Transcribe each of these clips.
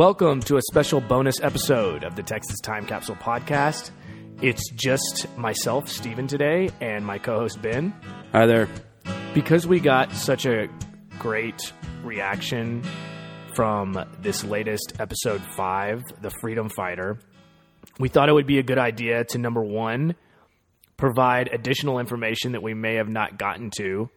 Welcome to a special bonus episode of the Texas Time Capsule Podcast. It's just myself, Stephen, today, and my co host, Ben. Hi there. Because we got such a great reaction from this latest episode five, The Freedom Fighter, we thought it would be a good idea to number one, provide additional information that we may have not gotten to.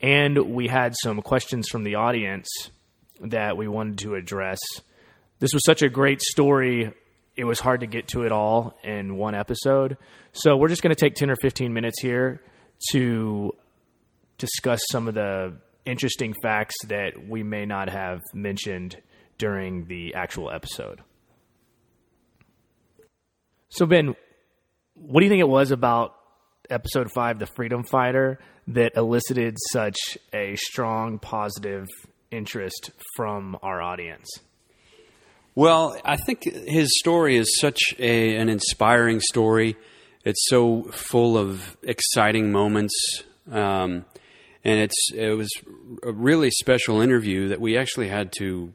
And we had some questions from the audience that we wanted to address. This was such a great story. It was hard to get to it all in one episode. So we're just going to take 10 or 15 minutes here to discuss some of the interesting facts that we may not have mentioned during the actual episode. So, Ben, what do you think it was about episode five, The Freedom Fighter, that elicited such a strong positive interest from our audience? Well, I think his story is such a, an inspiring story. It's so full of exciting moments. Um, and it's it was a really special interview that we actually had to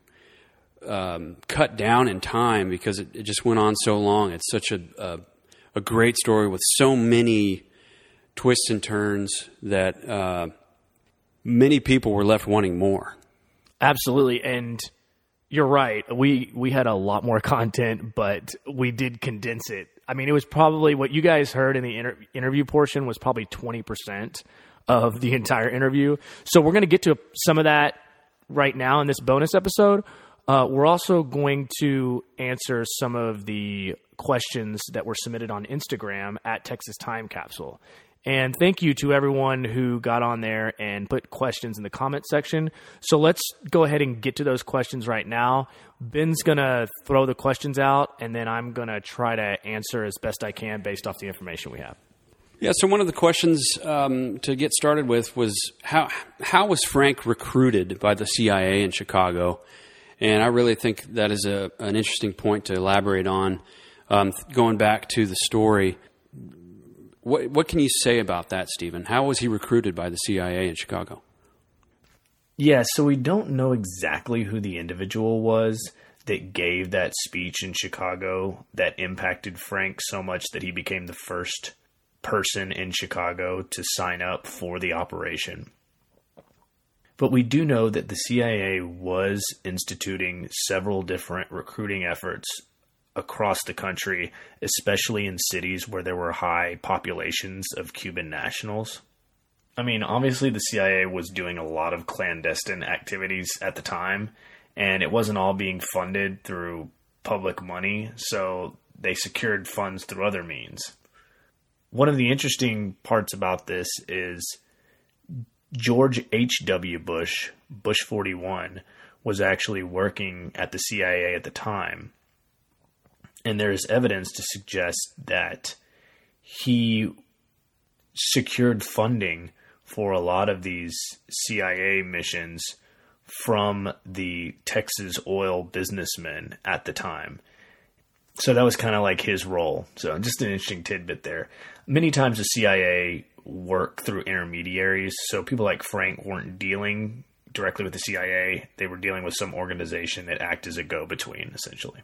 um, cut down in time because it, it, just went on so long. It's such a, a, a great story with so many twists and turns that uh, many people were left wanting more. Absolutely, and you're right. We we had a lot more content, but we did condense it. I mean, it was probably what you guys heard in the inter- interview portion was probably twenty percent of the entire interview. So we're going to get to some of that right now in this bonus episode. Uh, we're also going to answer some of the questions that were submitted on Instagram at Texas Time Capsule. And thank you to everyone who got on there and put questions in the comment section. So let's go ahead and get to those questions right now. Ben's going to throw the questions out, and then I'm going to try to answer as best I can based off the information we have. Yeah, so one of the questions um, to get started with was how how was Frank recruited by the CIA in Chicago? And I really think that is a, an interesting point to elaborate on. Um, going back to the story, what, what can you say about that, Stephen? How was he recruited by the CIA in Chicago? Yeah, so we don't know exactly who the individual was that gave that speech in Chicago that impacted Frank so much that he became the first person in Chicago to sign up for the operation. But we do know that the CIA was instituting several different recruiting efforts across the country, especially in cities where there were high populations of Cuban nationals. I mean, obviously, the CIA was doing a lot of clandestine activities at the time, and it wasn't all being funded through public money, so they secured funds through other means. One of the interesting parts about this is George H.W. Bush, Bush 41, was actually working at the CIA at the time. And there's evidence to suggest that he secured funding for a lot of these CIA missions from the Texas oil businessmen at the time. So that was kind of like his role. So just an interesting tidbit there. Many times the CIA work through intermediaries. So people like Frank weren't dealing directly with the CIA. They were dealing with some organization that act as a go-between, essentially.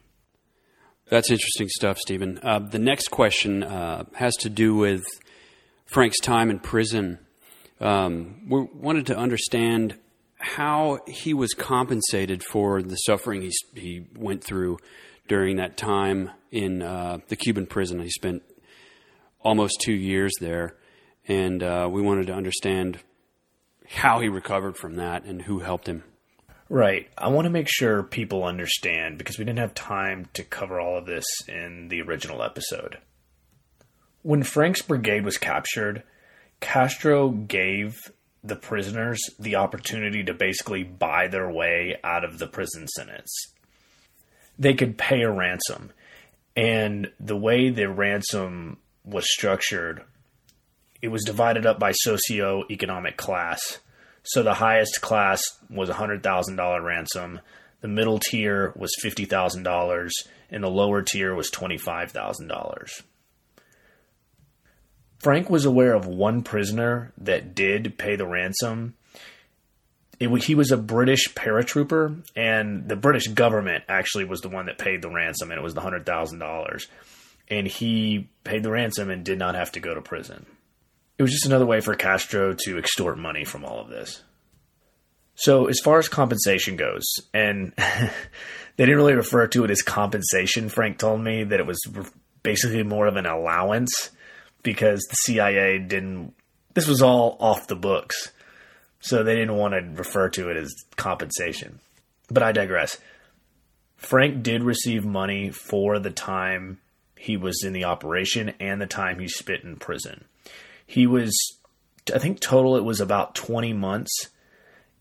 That's interesting stuff, Stephen. Uh, the next question uh, has to do with Frank's time in prison. Um, we wanted to understand how he was compensated for the suffering he, he went through during that time in uh, the Cuban prison. He spent almost two years there, and uh, we wanted to understand how he recovered from that and who helped him. Right. I want to make sure people understand because we didn't have time to cover all of this in the original episode. When Frank's brigade was captured, Castro gave the prisoners the opportunity to basically buy their way out of the prison sentence. They could pay a ransom. And the way the ransom was structured, it was divided up by socio-economic class. So the highest class was a hundred thousand dollar ransom, the middle tier was fifty thousand dollars, and the lower tier was twenty five thousand dollars. Frank was aware of one prisoner that did pay the ransom. it, he was a British paratrooper, and the British government actually was the one that paid the ransom, and it was the hundred thousand dollars. And he paid the ransom and did not have to go to prison. It was just another way for Castro to extort money from all of this. So, as far as compensation goes, and they didn't really refer to it as compensation, Frank told me that it was basically more of an allowance because the CIA didn't, this was all off the books. So they didn't want to refer to it as compensation. But I digress. Frank did receive money for the time he was in the operation and the time he spent in prison. He was, I think, total it was about 20 months,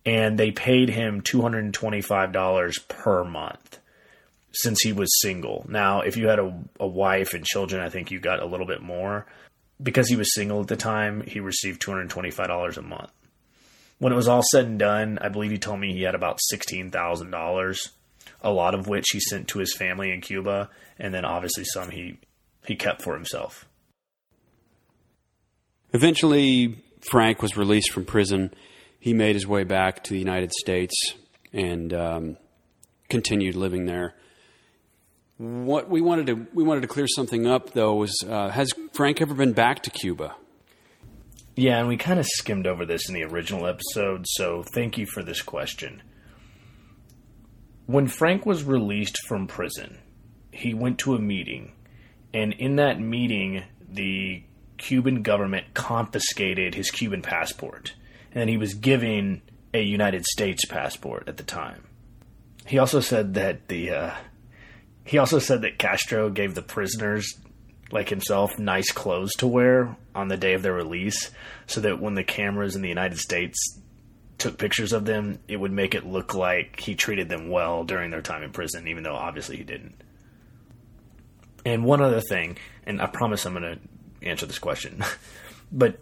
and they paid him $225 per month since he was single. Now, if you had a, a wife and children, I think you got a little bit more. Because he was single at the time, he received $225 a month when it was all said and done, I believe he told me he had about $16,000, a lot of which he sent to his family in Cuba, and then obviously some he, he kept for himself. Eventually, Frank was released from prison. He made his way back to the United States and um, continued living there. What we wanted to we wanted to clear something up though was uh, has Frank ever been back to Cuba? Yeah, and we kind of skimmed over this in the original episode, so thank you for this question. When Frank was released from prison, he went to a meeting, and in that meeting, the Cuban government confiscated his Cuban passport, and he was given a United States passport at the time. He also said that the uh, he also said that Castro gave the prisoners like himself nice clothes to wear on the day of their release so that when the cameras in the United States took pictures of them, it would make it look like he treated them well during their time in prison, even though obviously he didn't. And one other thing, and I promise I'm going to answer this question, but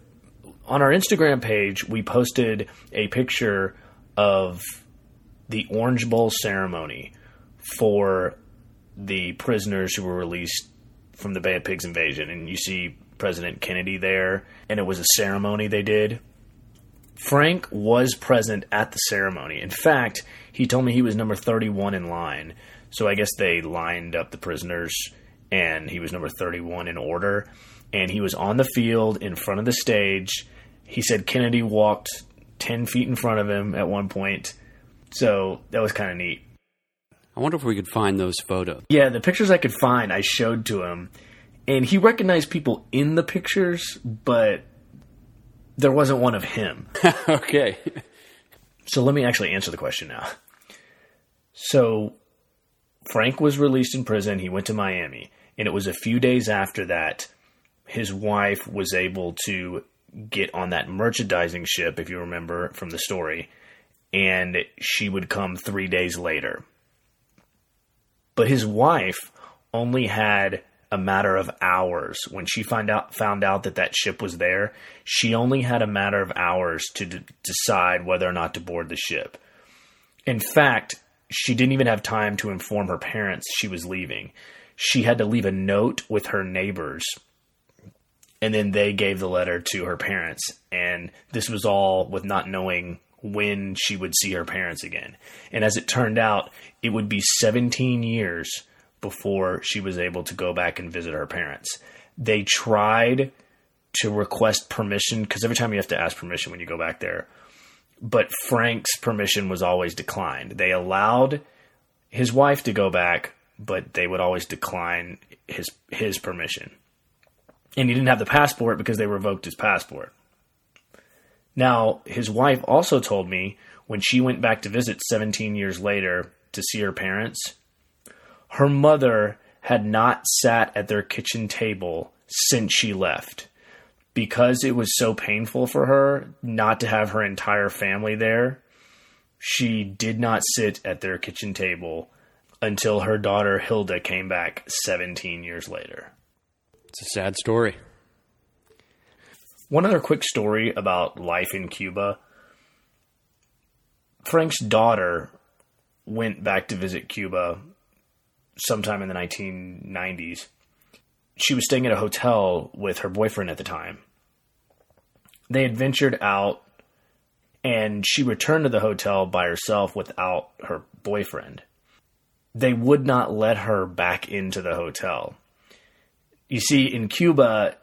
on our Instagram page, we posted a picture of the Orange Bowl ceremony for the prisoners who were released from the Bay of Pigs invasion, and you see President Kennedy there, and it was a ceremony they did. Frank was present at the ceremony. In fact, he told me he was number 31 in line. So I guess they lined up the prisoners, and he was number 31 in order. And he was on the field in front of the stage. He said Kennedy walked 10 feet in front of him at one point. So that was kind of neat. I wonder if we could find those photos. Yeah, the pictures I could find, I showed to him, and he recognized people in the pictures, but there wasn't one of him. okay. So let me actually answer the question now. So Frank was released in prison. He went to Miami, and it was a few days after that his wife was able to get on that merchandising ship, if you remember from the story, and she would come three days later. But his wife only had a matter of hours when she find out found out that that ship was there. She only had a matter of hours to d- decide whether or not to board the ship. In fact, she didn't even have time to inform her parents she was leaving. She had to leave a note with her neighbors and then they gave the letter to her parents and this was all with not knowing when she would see her parents again. And as it turned out, it would be 17 years before she was able to go back and visit her parents. They tried to request permission because every time you have to ask permission when you go back there. But Frank's permission was always declined. They allowed his wife to go back, but they would always decline his his permission. And he didn't have the passport because they revoked his passport. Now, his wife also told me when she went back to visit 17 years later to see her parents, her mother had not sat at their kitchen table since she left because it was so painful for her not to have her entire family there. She did not sit at their kitchen table until her daughter Hilda came back 17 years later. It's a sad story. One other quick story about life in Cuba. Frank's daughter went back to visit Cuba sometime in the 1990s. She was staying at a hotel with her boyfriend at the time. They had ventured out and she returned to the hotel by herself without her boyfriend. They would not let her back into the hotel. You see, in Cuba,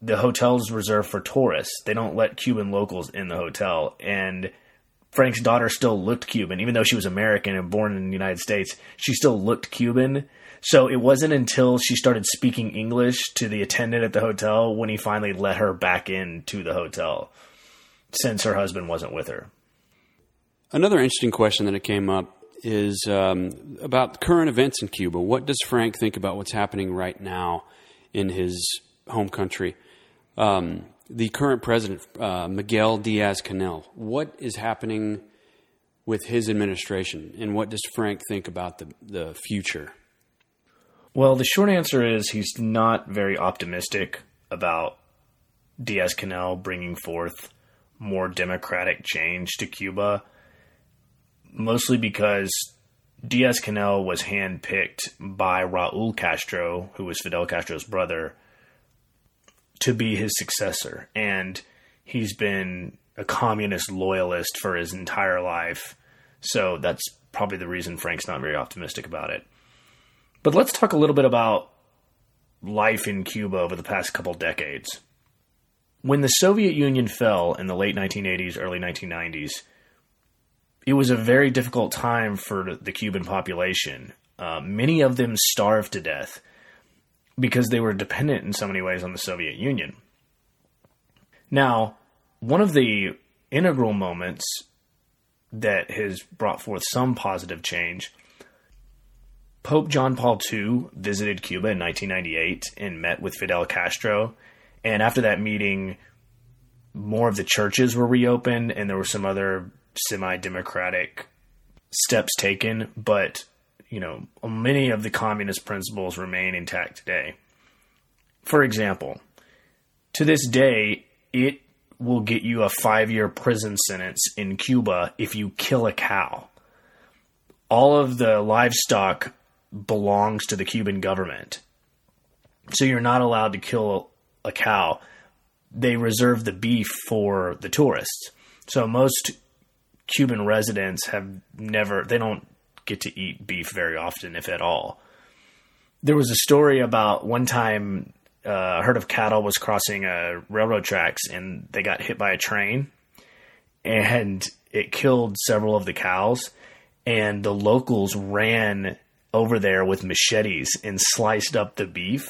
the hotel's reserved for tourists. They don't let Cuban locals in the hotel. And Frank's daughter still looked Cuban, even though she was American and born in the United States. She still looked Cuban. So it wasn't until she started speaking English to the attendant at the hotel when he finally let her back into the hotel, since her husband wasn't with her. Another interesting question that it came up is um, about current events in Cuba. What does Frank think about what's happening right now in his home country? Um, the current president, uh, Miguel Diaz Canel, what is happening with his administration, and what does Frank think about the, the future? Well, the short answer is he's not very optimistic about Diaz Canel bringing forth more democratic change to Cuba, mostly because Diaz Canel was handpicked by Raul Castro, who was Fidel Castro's brother, to be his successor. And he's been a communist loyalist for his entire life. So that's probably the reason Frank's not very optimistic about it. But let's talk a little bit about life in Cuba over the past couple decades. When the Soviet Union fell in the late 1980s, early 1990s, it was a very difficult time for the Cuban population. Uh, many of them starved to death because they were dependent in so many ways on the Soviet Union. Now, one of the integral moments that has brought forth some positive change Pope John Paul II visited Cuba in 1998 and met with Fidel Castro. And after that meeting, more of the churches were reopened and there were some other semi democratic steps taken. But you know, many of the communist principles remain intact today. For example, to this day, it will get you a five year prison sentence in Cuba if you kill a cow. All of the livestock belongs to the Cuban government. So you're not allowed to kill a cow. They reserve the beef for the tourists. So most Cuban residents have never, they don't get to eat beef very often, if at all. There was a story about one time uh, a herd of cattle was crossing a railroad tracks and they got hit by a train and it killed several of the cows. And the locals ran over there with machetes and sliced up the beef.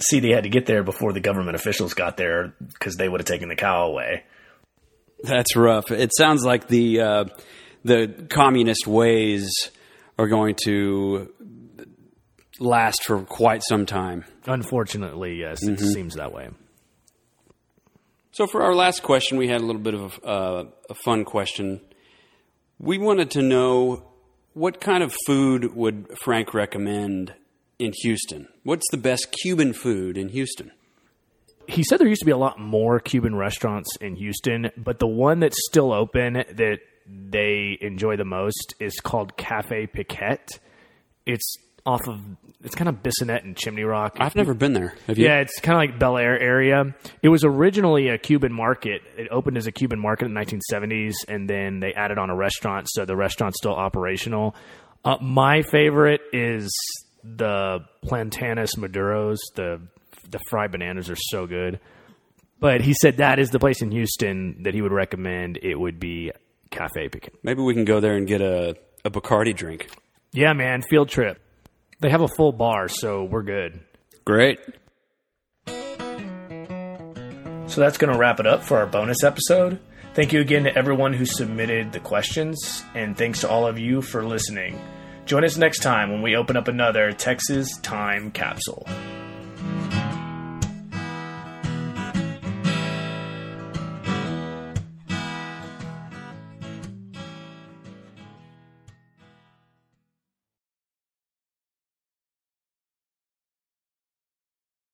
See, they had to get there before the government officials got there because they would have taken the cow away. That's rough. It sounds like the uh, the communist ways are going to last for quite some time. Unfortunately, yes, mm-hmm. it seems that way. So, for our last question, we had a little bit of uh, a fun question. We wanted to know what kind of food would Frank recommend in Houston? What's the best Cuban food in Houston? He said there used to be a lot more Cuban restaurants in Houston, but the one that's still open that they enjoy the most is called Cafe Piquet. It's off of it's kind of Bissonnet and Chimney Rock. I've never been there. Yeah, it's kind of like Bellaire area. It was originally a Cuban market. It opened as a Cuban market in the 1970s, and then they added on a restaurant, so the restaurant's still operational. Uh, my favorite is the Plantanas Maduros. The the fried bananas are so good. But he said that is the place in Houston that he would recommend. It would be Cafe Piquet. Maybe we can go there and get a, a Bacardi drink. Yeah, man, field trip. They have a full bar, so we're good. Great. So that's going to wrap it up for our bonus episode. Thank you again to everyone who submitted the questions, and thanks to all of you for listening. Join us next time when we open up another Texas Time Capsule.